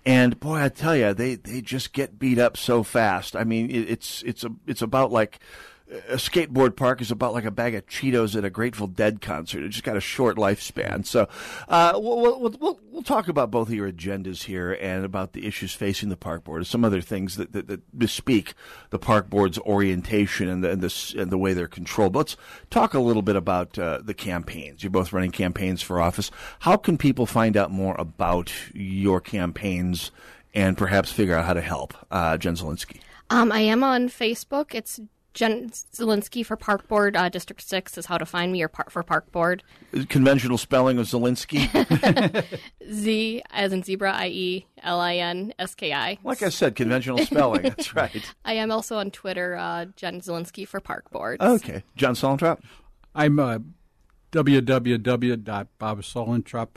And boy, I tell you, they, they just get beat up so fast. I mean, it, it's it's a it's about like a skateboard park is about like a bag of Cheetos at a Grateful Dead concert. It just got a short lifespan. So uh, we'll, we'll, we'll, we'll talk about both of your agendas here and about the issues facing the park board, and some other things that, that, that bespeak the park board's orientation and the, and, the, and the way they're controlled. But let's talk a little bit about uh, the campaigns. You're both running campaigns for office. How can people find out more about your campaigns and perhaps figure out how to help? Uh, Jen Zielinski. Um, I am on Facebook. It's Jen Zielinski for Park Board. Uh, District 6 is how to find me or par- for Park Board. Conventional spelling of Zielinski. Z as in zebra, I E L I N S K I. Like I said, conventional spelling. That's right. I am also on Twitter, uh, Jen Zielinski for Park Board. Okay. John Sullentrop? I'm uh, www.bobsullentrop,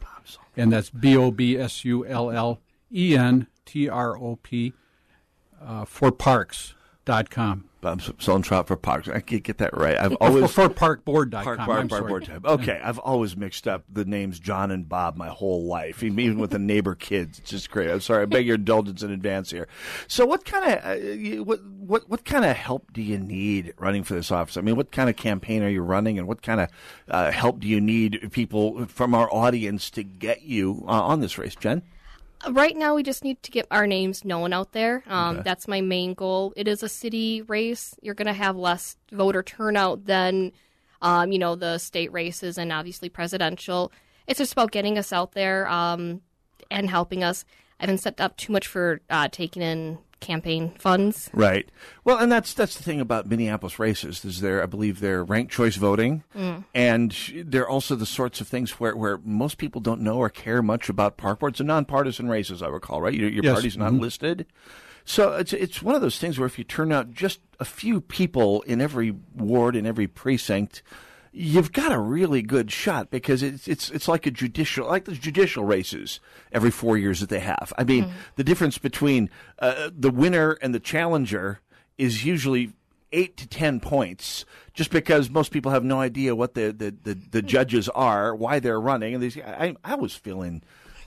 and that's B O B S U L L E N T R O P uh, for parks.com. I'm selling trout for parks. I can't get that right. I've always for parkboard.com, Park, park, park, sorry. board tab. Okay, I've always mixed up the names John and Bob my whole life, even with the neighbor kids. It's just great. I'm sorry. I beg your indulgence in advance here. So, what kind of uh, what what what kind of help do you need running for this office? I mean, what kind of campaign are you running, and what kind of uh, help do you need people from our audience to get you uh, on this race, Jen? Right now, we just need to get our names known out there. Um, Okay. That's my main goal. It is a city race. You're going to have less voter turnout than, um, you know, the state races and obviously presidential. It's just about getting us out there um, and helping us. I haven't set up too much for uh, taking in campaign funds. Right. Well, and that's that's the thing about Minneapolis races is there I believe they're ranked choice voting, Mm. and they're also the sorts of things where, where most people don't know or care much about park boards. They're nonpartisan races, I recall. Right. Your, your Yes. party's not Mhm. listed. So it's it's one of those things where if you turn out just a few people in every ward in every precinct, you've got a really good shot because it's it's it's like a judicial like the judicial races every four years that they have. I mean, the difference between uh, the winner and the challenger is usually eight to ten points, just because most people have no idea what the the, the, the judges are, why they're running, and these I I was feeling.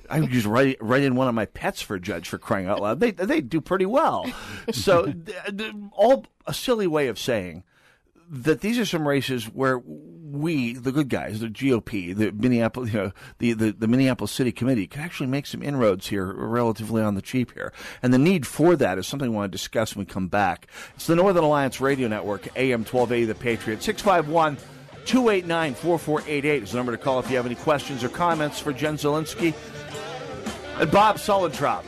I would just write write in one of my pets for judge for crying out loud. They they do pretty well. So all a silly way of saying that these are some races where we, the good guys, the GOP, the Minneapolis, you know, the, the, the Minneapolis City Committee, could actually make some inroads here relatively on the cheap here. And the need for that is something we want to discuss when we come back. It's the Northern Alliance Radio Network, AM 1280 The Patriot, 651 289 4488 is the number to call if you have any questions or comments for Jen Zielinski. And Bob Sullentrop.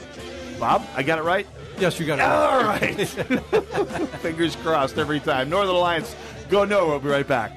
Bob, I got it right? Yes, you got it All right. right. Fingers crossed every time. Northern Alliance, go no. We'll be right back.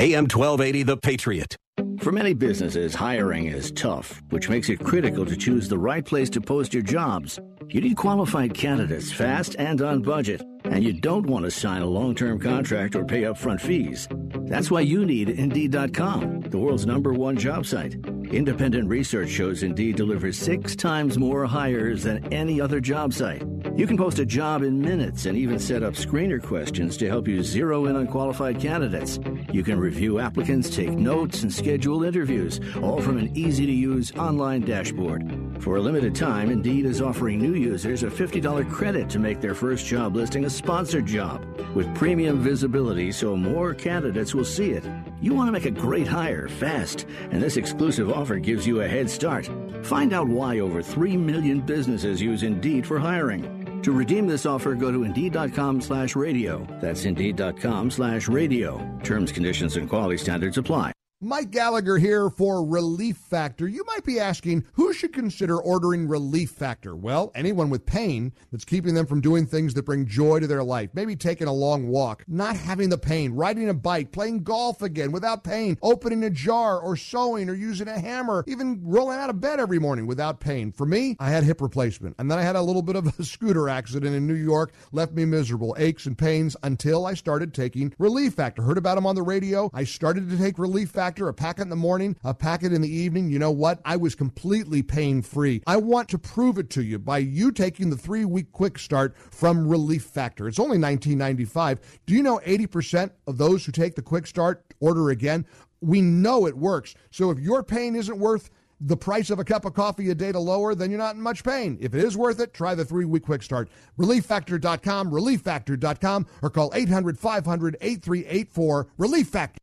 AM 1280, The Patriot. For many businesses, hiring is tough, which makes it critical to choose the right place to post your jobs. You need qualified candidates fast and on budget, and you don't want to sign a long term contract or pay upfront fees. That's why you need Indeed.com, the world's number one job site. Independent research shows Indeed delivers six times more hires than any other job site. You can post a job in minutes and even set up screener questions to help you zero in on qualified candidates. You can review applicants, take notes, and schedule interviews, all from an easy to use online dashboard. For a limited time, Indeed is offering new users a $50 credit to make their first job listing a sponsored job with premium visibility so more candidates will see it. You want to make a great hire fast, and this exclusive offer gives you a head start. Find out why over 3 million businesses use Indeed for hiring. To redeem this offer, go to Indeed.com slash radio. That's Indeed.com slash radio. Terms, conditions, and quality standards apply. Mike Gallagher here for Relief Factor. You might be asking, who should consider ordering Relief Factor? Well, anyone with pain that's keeping them from doing things that bring joy to their life. Maybe taking a long walk, not having the pain, riding a bike, playing golf again without pain, opening a jar or sewing or using a hammer, even rolling out of bed every morning without pain. For me, I had hip replacement and then I had a little bit of a scooter accident in New York, left me miserable, aches and pains until I started taking Relief Factor. Heard about them on the radio. I started to take Relief Factor, a packet in the morning, a packet in the evening. You know what? I was completely pain free. I want to prove it to you by you taking the three week quick start from Relief Factor. It's only $19.95. Do you know 80% of those who take the quick start order again? We know it works. So if your pain isn't worth the price of a cup of coffee a day to lower, then you're not in much pain. If it is worth it, try the three week quick start. ReliefFactor.com, ReliefFactor.com, or call 800 500 8384. Relief Factor.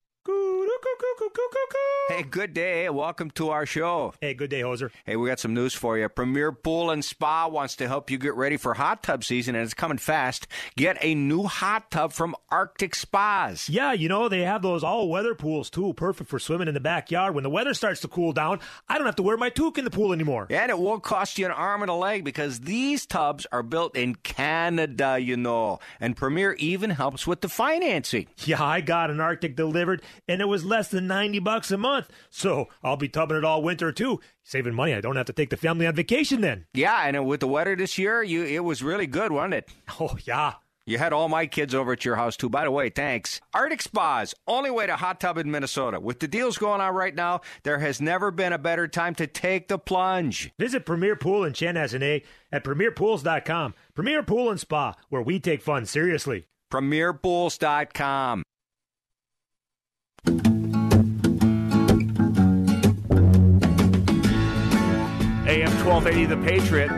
Hey, good day. Welcome to our show. Hey, good day, Hoser. Hey, we got some news for you. Premier Pool and Spa wants to help you get ready for hot tub season, and it's coming fast. Get a new hot tub from Arctic Spas. Yeah, you know, they have those all weather pools too, perfect for swimming in the backyard. When the weather starts to cool down, I don't have to wear my toque in the pool anymore. And it won't cost you an arm and a leg because these tubs are built in Canada, you know. And Premier even helps with the financing. Yeah, I got an Arctic delivered, and it was less less than 90 bucks a month. So I'll be tubbing it all winter too. Saving money. I don't have to take the family on vacation then. Yeah, and with the weather this year, you it was really good, wasn't it? Oh, yeah. You had all my kids over at your house too. By the way, thanks. Arctic Spas, only way to hot tub in Minnesota. With the deals going on right now, there has never been a better time to take the plunge. Visit Premier Pool in Chanhassen at premierpools.com. Premier Pool and Spa, where we take fun seriously. Premierpools.com. AM 1280 The Patriot,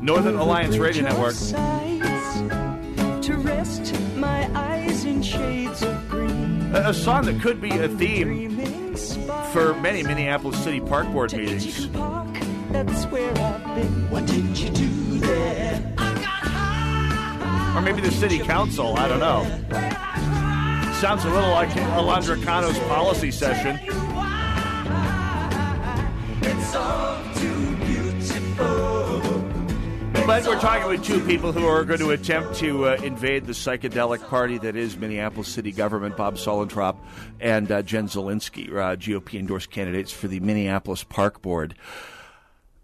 Northern Alliance Radio Network. To rest my eyes in shades of green. A, a song that could be a theme for many Minneapolis City Park Board meetings. That's where I've been. What did you do there? Or maybe the City Council, I don't know. Sounds a little like Alondra Cano's policy session. It's all too beautiful. But we're talking with two people who are going to attempt to uh, invade the psychedelic party that is Minneapolis city government. Bob Sullentrop and uh, Jen Zielinski, uh, GOP endorsed candidates for the Minneapolis Park Board.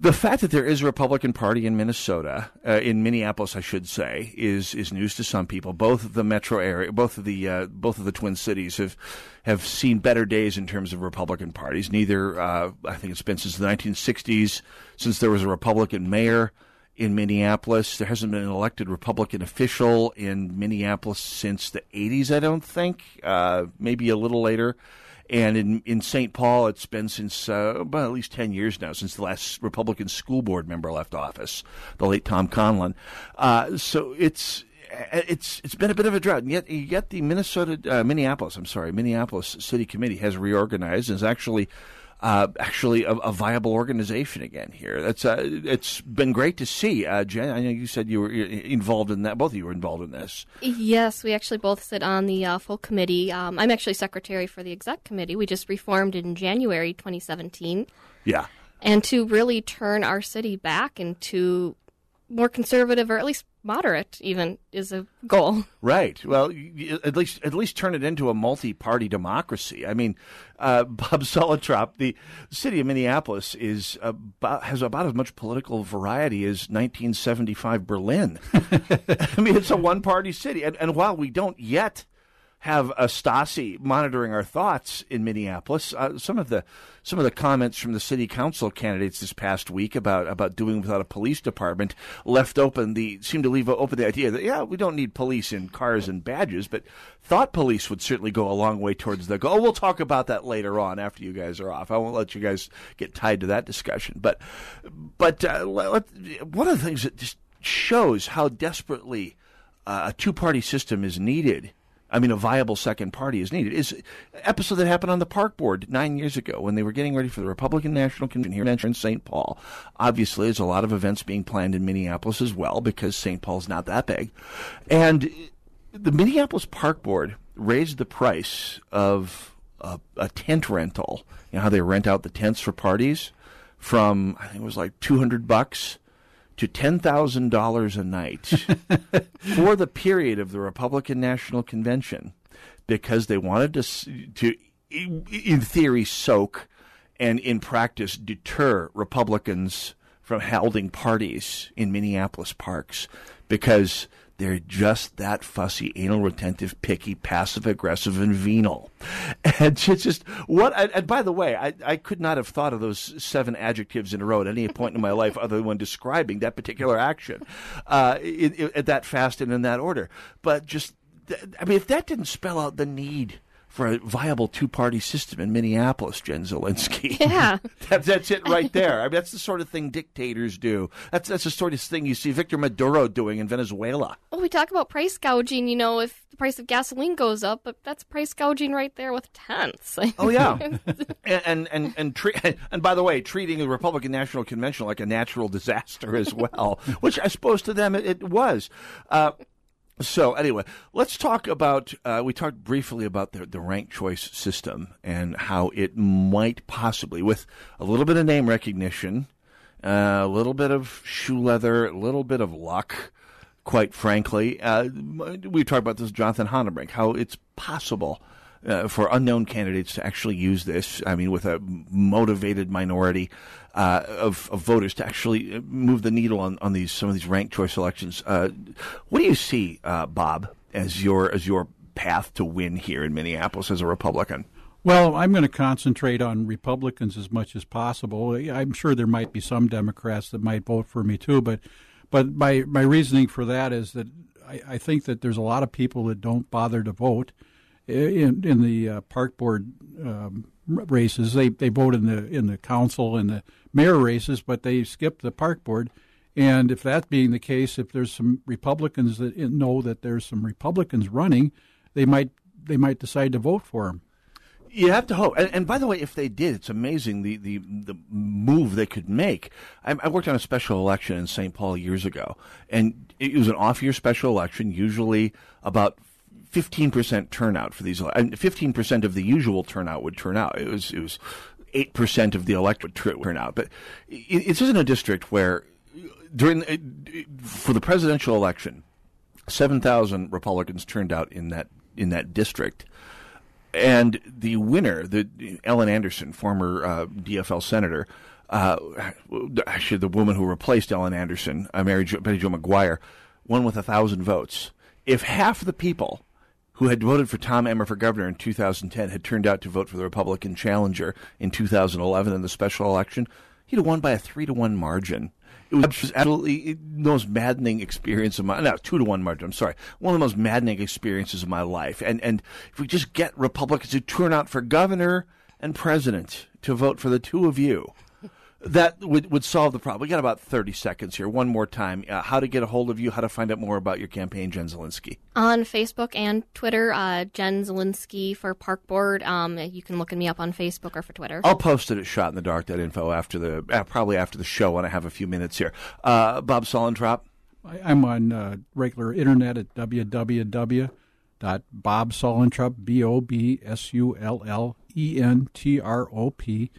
The fact that there is a Republican Party in Minnesota, uh, in Minneapolis, I should say, is is news to some people. Both of the metro area, both of the uh, both of the Twin Cities have have seen better days in terms of Republican parties. Neither, uh, I think it's been since the 1960s, since there was a Republican mayor in Minneapolis. There hasn't been an elected Republican official in Minneapolis since the 80s, I don't think, uh, maybe a little later. And in, in St. Paul, it's been since uh, about at least 10 years now, since the last Republican school board member left office, the late Tom Conlon. Uh, so it's it's it's been a bit of a drought, and yet yet the Minnesota uh, Minneapolis I'm sorry Minneapolis City Committee has reorganized and is actually uh, actually a, a, viable organization again here. That's uh, it's been great to see. Uh, Jen, I know you said you were involved in that. Both of you were involved in this. Yes, we actually both sit on the uh, full committee. Um, I'm actually secretary for the exec committee. We just reformed in January 2017. Yeah. And to really turn our city back into more conservative or at least moderate even is a goal. Right. Well, at least at least turn it into a multi-party democracy. I mean, uh, Bob Sullentrop, the city of Minneapolis is about, has about as much political variety as 1975 Berlin. I mean, it's a one-party city, and, and while we don't yet have a Stasi monitoring our thoughts in Minneapolis. Uh, some of the some of the comments from the city council candidates this past week about about doing without a police department left open the seemed to leave open the idea that yeah we don't need police in cars and badges, but thought police would certainly go a long way towards the goal. We'll talk about that later on after you guys are off. I won't let you guys get tied to that discussion, but but uh, let, one of the things that just shows how desperately uh, a two party system is needed I mean, a viable second party is needed. Is episode that happened on the park board nine years ago when they were getting ready for the Republican National Convention here in St. Paul. Obviously, there's a lot of events being planned in Minneapolis as well because St. Paul's not that big, and the Minneapolis Park Board raised the price of a, a tent rental. You know how they rent out the tents for parties from I think it was like two hundred bucks to $10,000 a night for the period of the Republican National Convention because they wanted to, to, in theory, soak and in practice deter Republicans from holding parties in Minneapolis parks because they're just that fussy, anal retentive, picky, passive aggressive, and venal. And just what. And by the way, I, I could not have thought of those seven adjectives in a row at any point in my life other than when describing that particular action, uh, it, it, that fast and in that order. But just, I mean, if that didn't spell out the need for a viable two party system in Minneapolis, Jen Zielinski. Yeah. that, that's it right there. I mean, that's the sort of thing dictators do. That's, that's the sort of thing you see Victor Maduro doing in Venezuela. Well, we talk about price gouging, you know, if the price of gasoline goes up, but that's price gouging right there with tents. Oh, yeah. and, and, and, and, tre- and by the way, treating the Republican National Convention like a natural disaster as well, which I suppose to them it, it was. Uh, so anyway, let's talk about. Uh, we talked briefly about the, the ranked choice system and how it might possibly, with a little bit of name recognition, uh, a little bit of shoe leather, a little bit of luck, quite frankly, uh, we talked about this Jonathan Hanebrink, how it's possible uh, for unknown candidates to actually use this. I mean, with a motivated minority uh, of, of, voters to actually move the needle on, on these some of these ranked choice elections. Uh, what do you see, uh, Bob, as your as your path to win here in Minneapolis as a Republican? Well, I'm going to concentrate on Republicans as much as possible. I'm sure there might be some Democrats that might vote for me too, but but my my reasoning for that is that I, I think that there's a lot of people that don't bother to vote in in the uh, park board um, races. They they vote in the in the council and the mayor races, but they skip the park board. And if that being the case, if there's some Republicans that know that there's some Republicans running, they might they might decide to vote for them. You have to hope. And, and, by the way, if they did, it's amazing the, the, the move they could make. I, I, worked on a special election in St. Paul years ago, and it was an off year special election, usually about 15% turnout for these. 15% of the usual turnout would turn out. It was, it was 8% of the electorate turn out. But it, this isn't a district where, during for the presidential election, 7,000 Republicans turned out in that in that district and the winner, the Ellen Anderson, former uh, DFL senator, uh, actually the woman who replaced Ellen Anderson, uh, Mary jo- Betty Jo McGuire, won with a thousand votes. If half the people who had voted for Tom Emmer for governor in 2010 had turned out to vote for the Republican challenger in 2011 in the special election, he'd have won by a three to one margin. It was absolutely the most maddening experience of my no two to one margin. I'm sorry, one of the most maddening experiences of my life. And and if we just get Republicans to turn out for governor and president to vote for the two of you, that would, would solve the problem. We got about 30 seconds here. One more time. Uh, how to get a hold of you, how to find out more about your campaign, Jen Zielinski. On Facebook and Twitter, uh, Jen Zielinski for Park Board. Um, you can look at me up on Facebook or for Twitter. I'll post it at Shot in the Dark, that info, after the uh, probably after the show when I have a few minutes here. Uh, Bob Sullentrop? I, am on uh, regular internet at www.bobsullentrop, B-O-B-S-U-L-L-E-N-T-R-O-P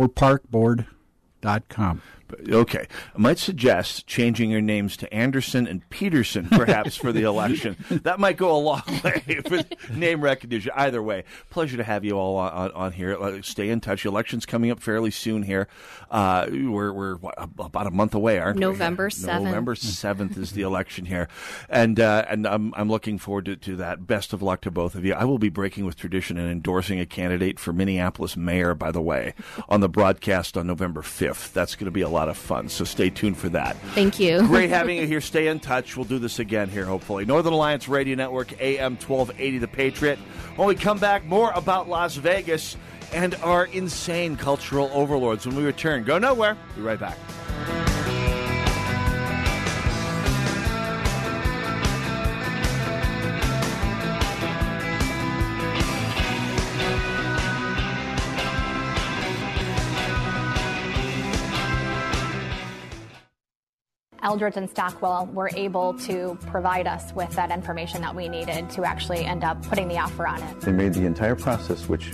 for parkboard.com. Okay. I might suggest changing your names to Anderson and Peterson, perhaps, for the election. That might go a long way for name recognition. Either way, pleasure to have you all on, on here. Uh, stay in touch. election's coming up fairly soon here. Uh, we're we're what, about a month away, aren't we? November we? 7th. November 7th is the election here. And uh, and I'm, I'm looking forward to, to that. Best of luck to both of you. I will be breaking with tradition and endorsing a candidate for Minneapolis mayor, by the way, on the broadcast on November 5th. That's going to be a lot lot of fun. So stay tuned for that. Thank you. Great having you here. Stay in touch. We'll do this again here, hopefully. Northern Alliance Radio Network, AM 1280, The Patriot. When we come back, more about Las Vegas and our insane cultural overlords when we return. Go nowhere. Be right back. Eldridge and Stockwell were able to provide us with that information that we needed to actually end up putting the offer on it. They made the entire process, which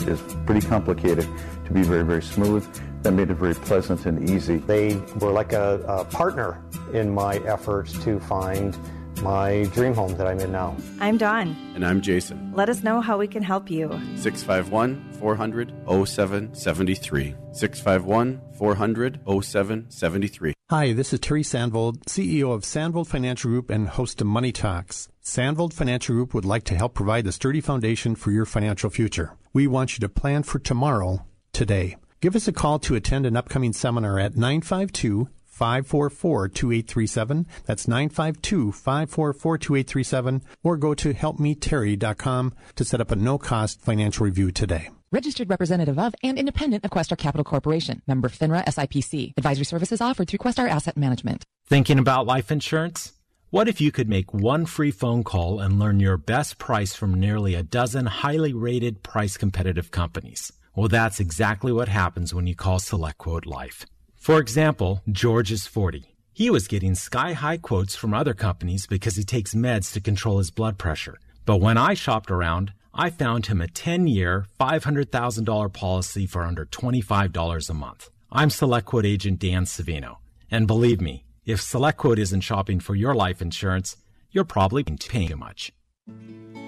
is pretty complicated, to be very, very smooth. That made it very pleasant and easy. They were like a, a partner in my efforts to find my dream home that I'm in now. I'm Dawn. And I'm Jason. Let us know how we can help you. 651 400 0773. 651 400 0773. Hi, this is Terry Sandvold, CEO of Sandvold Financial Group and host of Money Talks. Sandvold Financial Group would like to help provide the sturdy foundation for your financial future. We want you to plan for tomorrow, today. Give us a call to attend an upcoming seminar at 952 544 2837. That's 952 544 2837. Or go to helpmeterry.com to set up a no cost financial review today. Registered representative of and independent of Questar Capital Corporation. Member FINRA SIPC. Advisory services offered through Questar Asset Management. Thinking about life insurance? What if you could make one free phone call and learn your best price from nearly a dozen highly rated price competitive companies? Well, that's exactly what happens when you call SelectQuote Life. For example, George is 40. He was getting sky high quotes from other companies because he takes meds to control his blood pressure. But when I shopped around, I found him a 10 year, $500,000 policy for under $25 a month. I'm SelectQuote agent Dan Savino. And believe me, if SelectQuote isn't shopping for your life insurance, you're probably paying too much.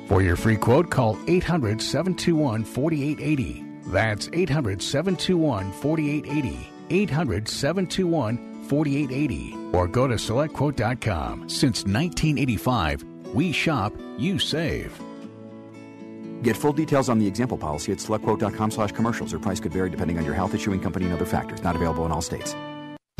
For your free quote, call 800 721 4880. That's 800 721 4880. 800 721 4880. Or go to selectquote.com. Since 1985, we shop, you save. Get full details on the example policy at selectquote.com slash commercials. Or price could vary depending on your health issuing company and other factors. Not available in all states.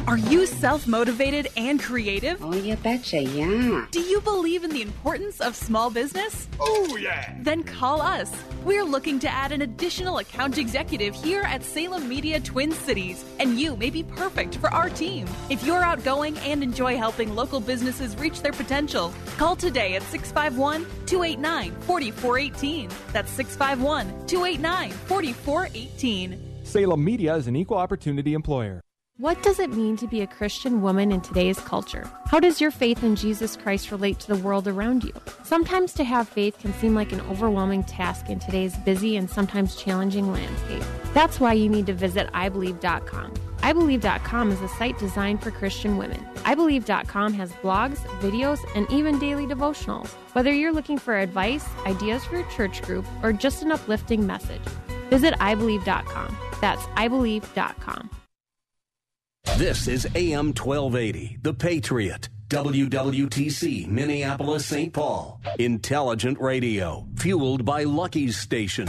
Are you self motivated and creative? Oh, you betcha, yeah. Do you believe in the importance of small business? Oh, yeah. Then call us. We're looking to add an additional account executive here at Salem Media Twin Cities, and you may be perfect for our team. If you're outgoing and enjoy helping local businesses reach their potential, call today at 651 289 4418. That's 651 289 4418. Salem Media is an equal opportunity employer. What does it mean to be a Christian woman in today's culture? How does your faith in Jesus Christ relate to the world around you? Sometimes to have faith can seem like an overwhelming task in today's busy and sometimes challenging landscape. That's why you need to visit iBelieve.com. iBelieve.com is a site designed for Christian women. iBelieve.com has blogs, videos, and even daily devotionals. Whether you're looking for advice, ideas for your church group, or just an uplifting message, visit iBelieve.com. That's iBelieve.com. This is AM 1280, The Patriot. WWTC, Minneapolis, St. Paul. Intelligent radio, fueled by Lucky's Station.